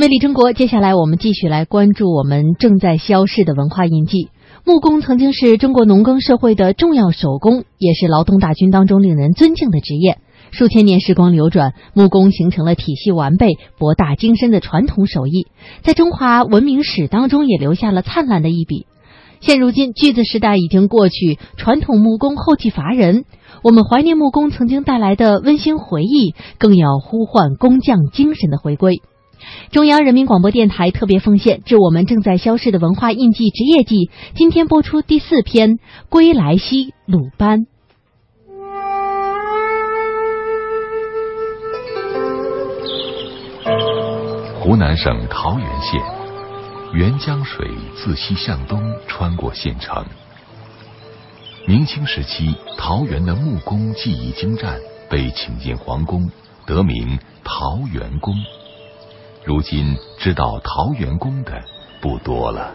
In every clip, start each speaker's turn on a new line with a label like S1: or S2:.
S1: 魅力中国，接下来我们继续来关注我们正在消逝的文化印记。木工曾经是中国农耕社会的重要手工，也是劳动大军当中令人尊敬的职业。数千年时光流转，木工形成了体系完备、博大精深的传统手艺，在中华文明史当中也留下了灿烂的一笔。现如今，锯子时代已经过去，传统木工后继乏人。我们怀念木工曾经带来的温馨回忆，更要呼唤工匠精神的回归。中央人民广播电台特别奉献致我们正在消逝的文化印记职业季，今天播出第四篇《归来兮鲁班》。
S2: 湖南省桃源县，沅江水自西向东穿过县城。明清时期，桃源的木工技艺精湛，被请进皇宫，得名桃源宫。如今知道桃源宫的不多了。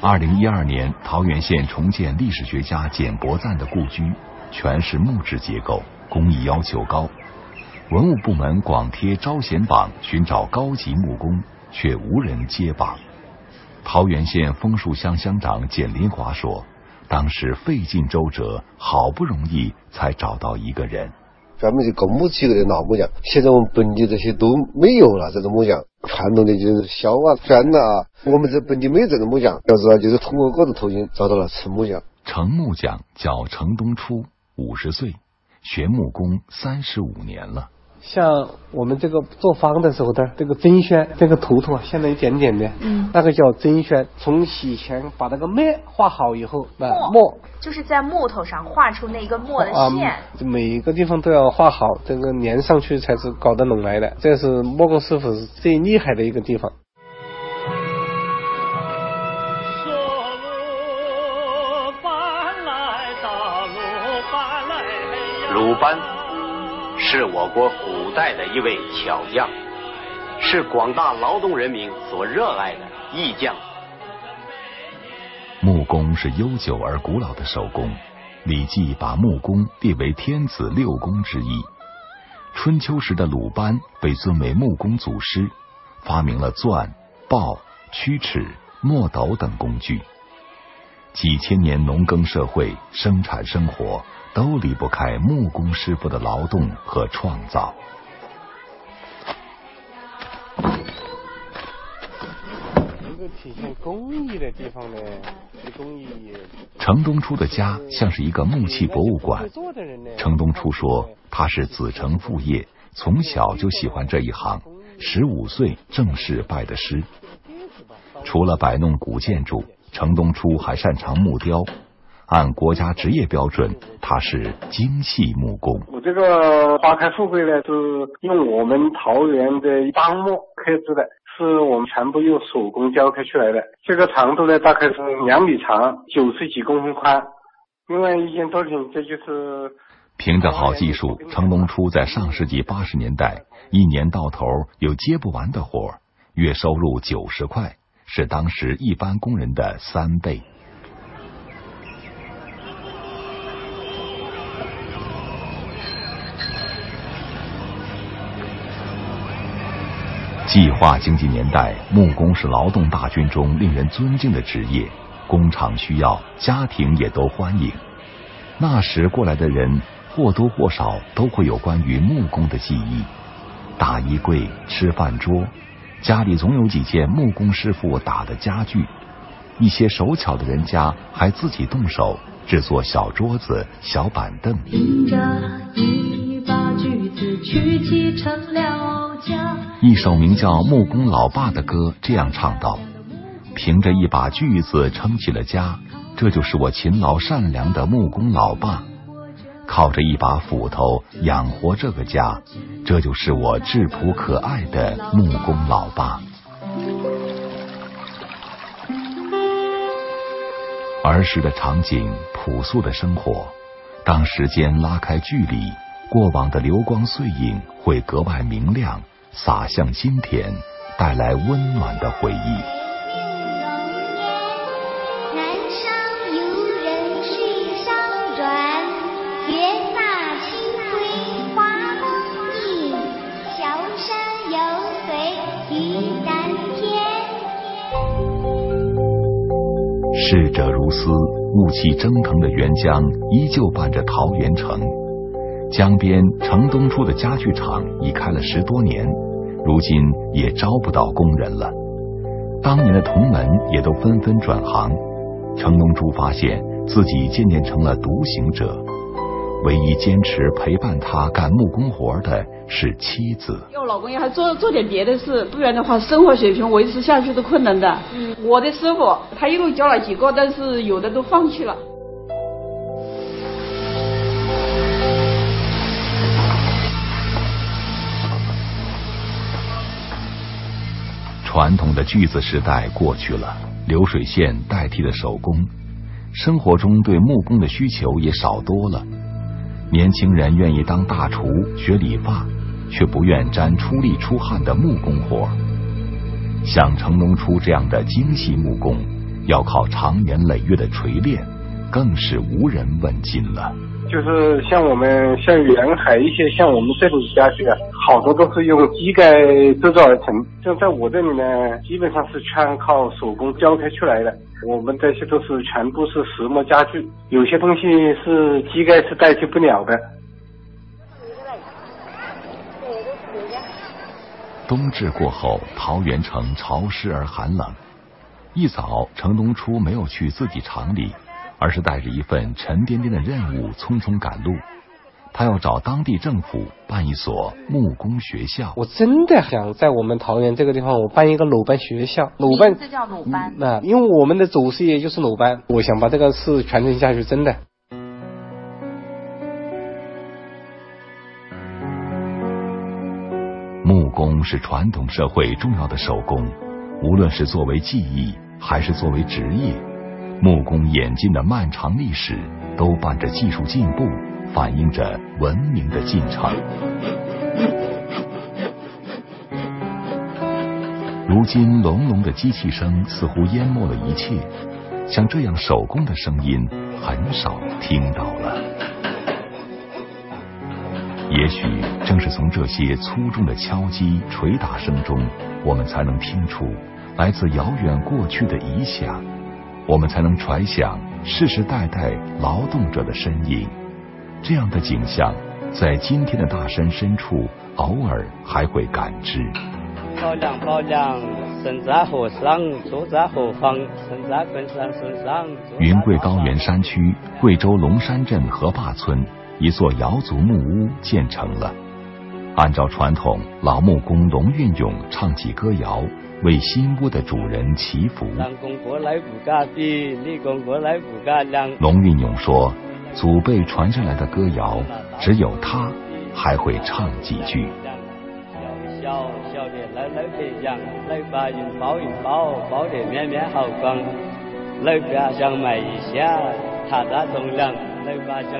S2: 二零一二年，桃源县重建历史学家简伯赞的故居，全是木质结构，工艺要求高。文物部门广贴招贤榜，寻找高级木工，却无人接榜。桃源县枫树乡乡长简林华说：“当时费尽周折，好不容易才找到一个人。”
S3: 专门的工木器的老木匠，现在我们本地这些都没有了。这种木匠，传统的就是削啊、钻啊，我们这本地没有这种木匠。要知道，就是通过各种途径找到了程木匠。
S2: 程木匠叫程东初，五十岁，学木工三十五年了。
S4: 像我们这个做方的时候的这个针宣，这个图图啊，现在一点点的，嗯，那个叫针宣。从洗前把那个墨画好以后，
S5: 那墨就是在木头上画出那个墨的线，
S4: 每一个地方都要画好，这个粘上去才是搞得拢来的。这是木工师傅是最厉害的一个地方。
S6: 鲁班。是我国古代的一位巧匠，是广大劳动人民所热爱的艺匠。
S2: 木工是悠久而古老的手工，《礼记》把木工列为天子六工之一。春秋时的鲁班被尊为木工祖师，发明了钻、刨、曲尺、墨斗等工具。几千年农耕社会，生产生活。都离不开木工师傅的劳动和创造。
S4: 能够体现工艺的地方呢，工艺。
S2: 程东初的家像是一个木器博物馆。程东初说，他是子承父业，从小就喜欢这一行，十五岁正式拜的师。除了摆弄古建筑，程东初还擅长木雕。按国家职业标准，他是精细木工。
S7: 我这个花开富贵呢，是用我们桃园的樟木刻制的，是我们全部用手工雕刻出来的。这个长度呢，大概是两米长，九十几公分宽。另外一件作品，这就是
S2: 凭着好技术，程龙初在上世纪八十年代，一年到头有接不完的活，月收入九十块，是当时一般工人的三倍。计划经济年代，木工是劳动大军中令人尊敬的职业，工厂需要，家庭也都欢迎。那时过来的人或多或少都会有关于木工的记忆：大衣柜、吃饭桌，家里总有几件木工师傅打的家具。一些手巧的人家还自己动手制作小桌子、小板凳。
S8: 拎着一把锯子，去砌成了家。
S2: 一首名叫《木工老爸》的歌这样唱道：“凭着一把锯子撑起了家，这就是我勤劳善良的木工老爸；靠着一把斧头养活这个家，这就是我质朴可爱的木工老爸。”儿时的场景，朴素的生活，当时间拉开距离，过往的流光碎影会格外明亮，洒向今天，带来温暖的回忆。南游人，月，山游。逝者如斯，雾气蒸腾的沅江依旧伴着桃源城。江边城东初的家具厂已开了十多年，如今也招不到工人了。当年的同门也都纷纷转行。程东珠发现自己渐渐成了独行者，唯一坚持陪伴他干木工活的是妻子。
S9: 要老公要还做做点别的事，不然的话，生活水平维持下去都困难的。嗯，我的师傅他一共教了几个，但是有的都放弃了。
S2: 传统的锯子时代过去了，流水线代替了手工，生活中对木工的需求也少多了。年轻人愿意当大厨、学理发，却不愿沾出力出汗的木工活。像程龙初这样的精细木工，要靠长年累月的锤炼，更是无人问津了。
S7: 就是像我们像沿海一些像我们这种家具啊，好多都是用机盖制造而成。像在我这里呢，基本上是全靠手工雕刻出来的。我们这些都是全部是实木家具，有些东西是机盖是代替不了的。
S2: 冬至过后，桃源城潮湿而寒冷。一早，程东初没有去自己厂里。而是带着一份沉甸甸的任务匆匆赶路，他要找当地政府办一所木工学校。
S4: 我真的想在我们桃园这个地方，我办一个鲁班学校。鲁班
S5: 这叫鲁班。
S4: 那因为我们的祖师爷就是鲁班，我想把这个事传承下去，真的。
S2: 木工是传统社会重要的手工，无论是作为技艺还是作为职业。木工演进的漫长历史，都伴着技术进步，反映着文明的进程。如今，隆隆的机器声似乎淹没了一切，像这样手工的声音很少听到了。也许正是从这些粗重的敲击、捶打声中，我们才能听出来自遥远过去的遗响。我们才能揣想世世代代劳动者的身影，这样的景象在今天的大山深处偶尔还会感知。
S10: 身在何上，住在何方？身在本山身上。
S2: 云贵高原山区贵州龙山镇河坝村，一座瑶族木屋建成了。按照传统，老木工龙运勇唱起歌谣。为新屋的主人祈福。龙运勇说：“祖辈传下来的歌谣，只有他还会唱几句。”
S10: 小小的来来别讲，来把云包云包，包得面面好光。来把想买一下，他大重量，来把想。